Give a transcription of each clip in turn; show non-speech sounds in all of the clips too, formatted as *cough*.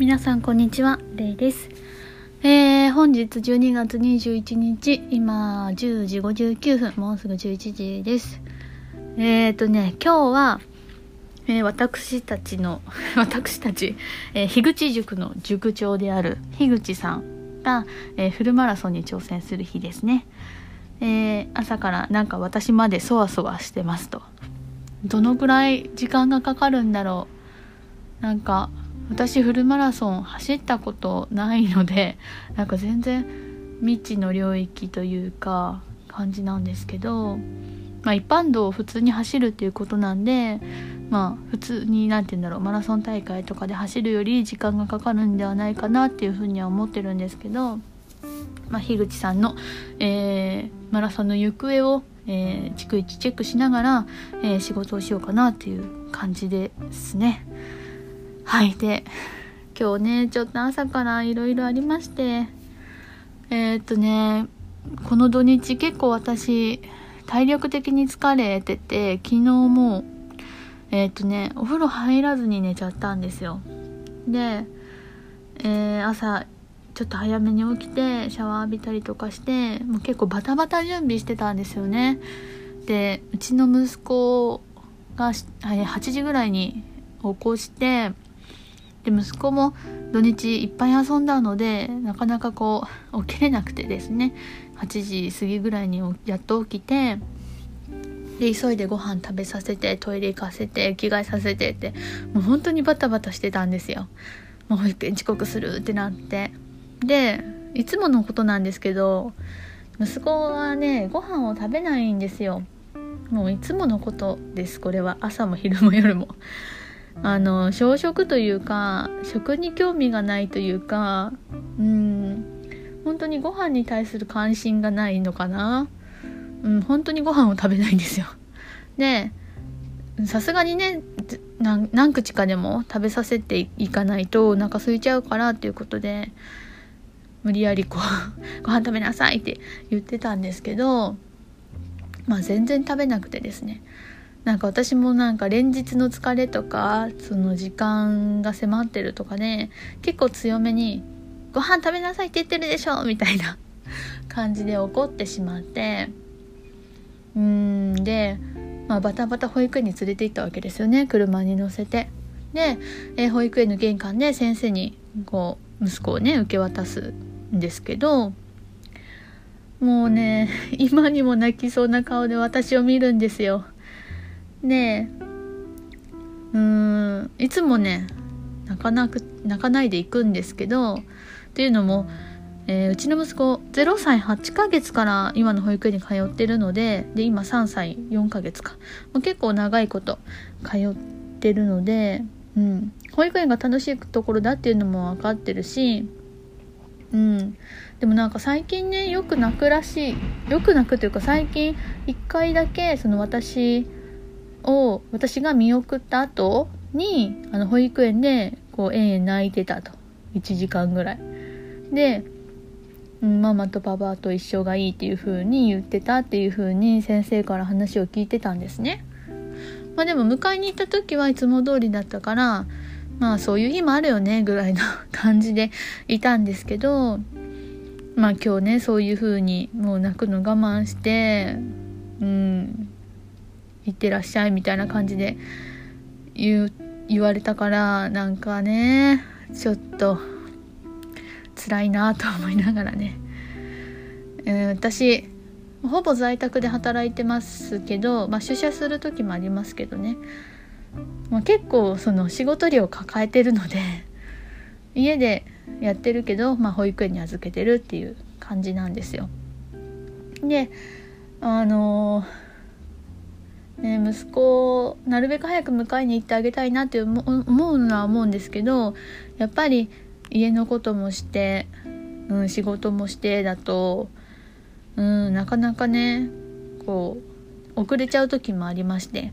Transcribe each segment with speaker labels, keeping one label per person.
Speaker 1: 皆さんこんにちはレイです、えー、本日12月21日今10時59分もうすぐ11時です。えーとね今日は、えー、私たちの *laughs* 私たち、えー、樋口塾の塾長である樋口さんが、えー、フルマラソンに挑戦する日ですね。えー、朝からなんか私までそわそわしてますと。どのぐらい時間がかかるんだろう。なんか私フルマラソン走ったことないので *laughs* なんか全然未知の領域というか感じなんですけど、まあ、一般道を普通に走るっていうことなんでまあ普通に何て言うんだろうマラソン大会とかで走るより時間がかかるんではないかなっていうふうには思ってるんですけど、まあ、樋口さんの、えー、マラソンの行方を、えー、逐一チェックしながら、えー、仕事をしようかなっていう感じですね。はい。で今日ねちょっと朝からいろいろありましてえー、っとねこの土日結構私体力的に疲れてて昨日もえー、っとねお風呂入らずに寝ちゃったんですよ。で、えー、朝ちょっと早めに起きてシャワー浴びたりとかしてもう結構バタバタ準備してたんですよね。でうちの息子が8時ぐらいに起こしてで息子も土日いっぱい遊んだのでなかなかこう起きれなくてですね8時過ぎぐらいにやっと起きてで急いでご飯食べさせてトイレ行かせて着替えさせてってもう本当にバタバタしてたんですよ。もう保育園遅刻するってなってでいつものことなんですけど息子はねご飯を食べないんですよ。もういつものことですこれは朝も昼も夜も。あの小食というか食に興味がないというかうん。本当にご飯に対する関心がないのかな。うん本当にご飯を食べないんですよ。でさすがにね何口かでも食べさせていかないとお腹空いちゃうからっていうことで無理やりこう *laughs* ご飯食べなさいって言ってたんですけどまあ全然食べなくてですね。なんか私もなんか連日の疲れとかその時間が迫ってるとかで結構強めに「ご飯食べなさいって言ってるでしょ」みたいな *laughs* 感じで怒ってしまってうんで、まあ、バタバタ保育園に連れて行ったわけですよね車に乗せて。で、えー、保育園の玄関で先生にこう息子をね受け渡すんですけどもうね今にも泣きそうな顔で私を見るんですよ。でうーん。いつもね泣かなく泣かないで行くんですけどっていうのも、えー、うちの息子0歳8ヶ月から今の保育園に通ってるのでで今3歳4ヶ月か、まあ、結構長いこと通ってるので、うん、保育園が楽しいところだっていうのも分かってるし、うん、でもなんか最近ねよく泣くらしい。よく泣くというか最近1回だけその私を私が見送った後にあの保育園でこう延々泣いてたと。1時間ぐらい。で、ママとパパと一緒がいいっていう風に言ってたっていう風に先生から話を聞いてたんですね。まあでも迎えに行った時はいつも通りだったからまあそういう日もあるよねぐらいの感じでいたんですけどまあ今日ねそういう風にもう泣くの我慢してうん。行ってらっしゃいみたいな感じで言われたからなんかねちょっと辛いなと思いながらね、えー、私ほぼ在宅で働いてますけど、まあ、出社する時もありますけどね、まあ、結構その仕事量抱えてるので家でやってるけど、まあ、保育園に預けてるっていう感じなんですよ。であのーね、息子をなるべく早く迎えに行ってあげたいなって思うのは思うんですけどやっぱり家のこともして、うん、仕事もしてだと、うん、なかなかねこう遅れちゃう時もありまして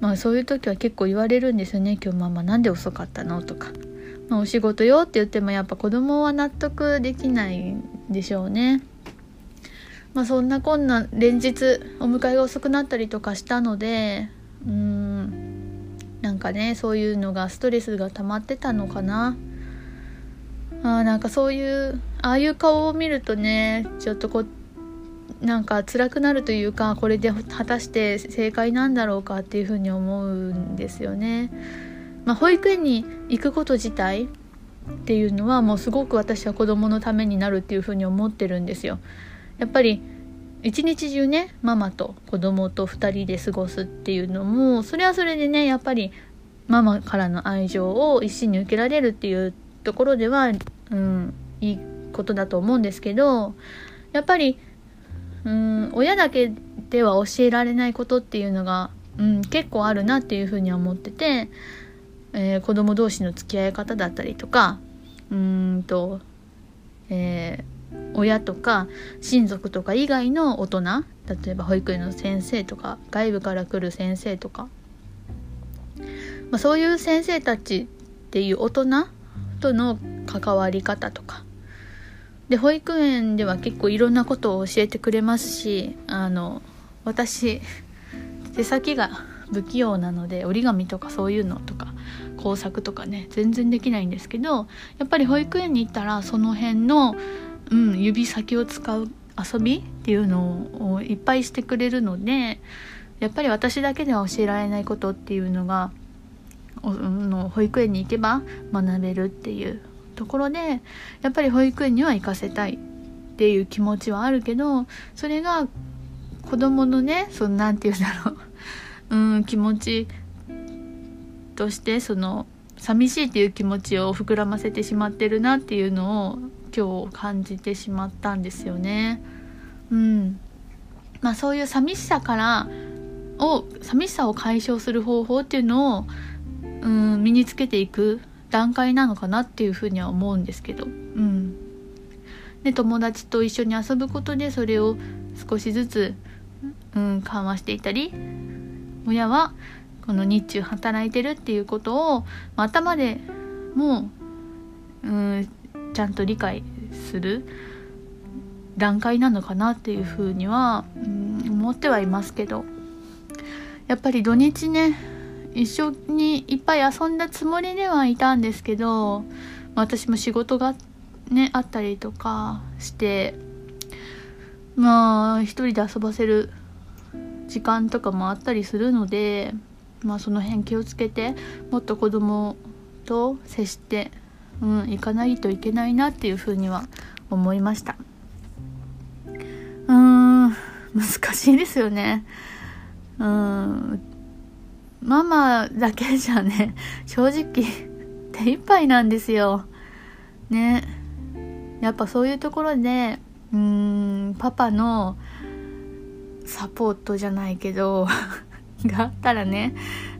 Speaker 1: まあそういう時は結構言われるんですよね「今日ママなんで遅かったの?」とか。まあ、お仕事よって言ってもやっぱ子供は納得できないんでしょうね。まあ、そんなこんな連日お迎えが遅くなったりとかしたのでうんなんかねそういうのがストレスが溜まってたのかなあなんかそういうああいう顔を見るとねちょっとこなんか辛くなるというかこれで果たして正解なんだろうかっていうふうに思うんですよね。まあ、保育園に行くこと自体っていうのはもうすごく私は子供のためになるっていうふうに思ってるんですよ。やっぱり一日中ねママと子供と2人で過ごすっていうのもそれはそれでねやっぱりママからの愛情を一心に受けられるっていうところでは、うん、いいことだと思うんですけどやっぱり、うん、親だけでは教えられないことっていうのが、うん、結構あるなっていうふうには思ってて、えー、子供同士の付き合い方だったりとかうんと、えー親とか親族とか以外の大人例えば保育園の先生とか外部から来る先生とか、まあ、そういう先生たちっていう大人との関わり方とか。で保育園では結構いろんなことを教えてくれますしあの私手先が不器用なので折り紙とかそういうのとか工作とかね全然できないんですけどやっぱり保育園に行ったらその辺のうん、指先を使う遊びっていうのをいっぱいしてくれるのでやっぱり私だけでは教えられないことっていうのがの保育園に行けば学べるっていうところでやっぱり保育園には行かせたいっていう気持ちはあるけどそれが子供のねその何て言うんだろう。*laughs* うん気持ちとしてその寂しいっていう気持ちを膨らませてしまってるなっていうのを今日感じてしまったんですよね。うん。まあ、そういう寂しさからを寂しさを解消する方法っていうのをうん身につけていく段階なのかなっていうふうには思うんですけど、うん、で友達と一緒に遊ぶことでそれを少しずつ、うん、緩和していたり親はこの日中働いてるっていうことを、まあ、頭でもう、うん、ちゃんと理解する段階なのかなっていうふうには、うん、思ってはいますけど。やっぱり土日ね一緒にいっぱい遊んだつもりではいたんですけど私も仕事がねあったりとかしてまあ一人で遊ばせる時間とかもあったりするのでまあその辺気をつけてもっと子供と接してうん、行かないといけないなっていうふうには思いました。うーん難しいですよね。うんママだけじゃね正直手一杯なんですよ。ね。やっぱそういうところでうんパパのサポートじゃないけどがあったらね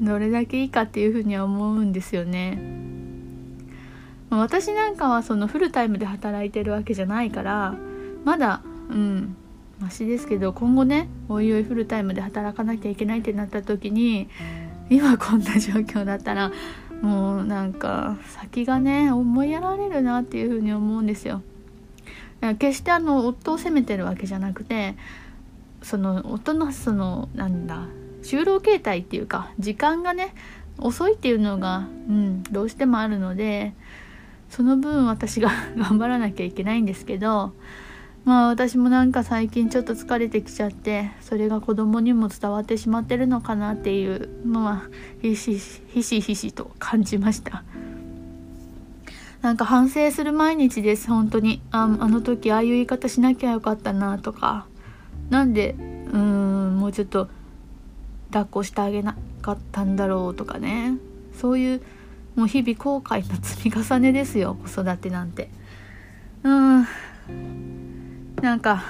Speaker 1: どれだけいいかっていうふうには思うんですよね。私なんかはそのフルタイムで働いてるわけじゃないからまだうんマシですけど今後ねおいおいフルタイムで働かなきゃいけないってなった時に今こんな状況だったらもうなんか先がね思いやられるなっていうふうに思うんですよ。決してあの夫を責めてるわけじゃなくてその夫のそのなんだ就労形態っていうか時間がね遅いっていうのが、うん、どうしてもあるのでその分私が頑張らなきゃいけないんですけどまあ私もなんか最近ちょっと疲れてきちゃってそれが子供にも伝わってしまってるのかなっていうのはひしひしひしと感じました。なんか反省する毎日です本当に。ああの時ああいう言い方しなきゃよかったなとか。なんでうんもうちょっと抱っこしてあげなかったんだろうとかね。そういうもう日々後悔の積み重ねですよ *laughs* 子育てなんて。うん。なんか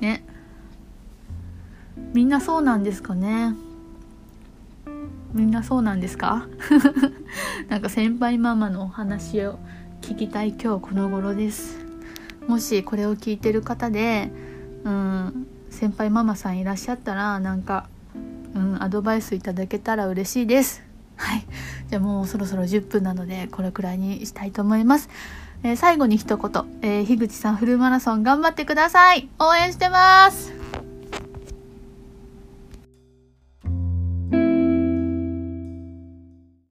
Speaker 1: ね。みんなそうなんですかね。みんなそうなんですか？*laughs* なんか先輩ママのお話を聞きたい今日この頃です。もしこれを聞いてる方でうん先輩ママさんいらっしゃったらなんか、うん、アドバイスいただけたら嬉しいです。はい。じゃあもうそろそろ10分なのでこれくらいにしたいと思います、えー、最後に一言、えー、樋口さんフルマラソン頑張ってください。応援してます。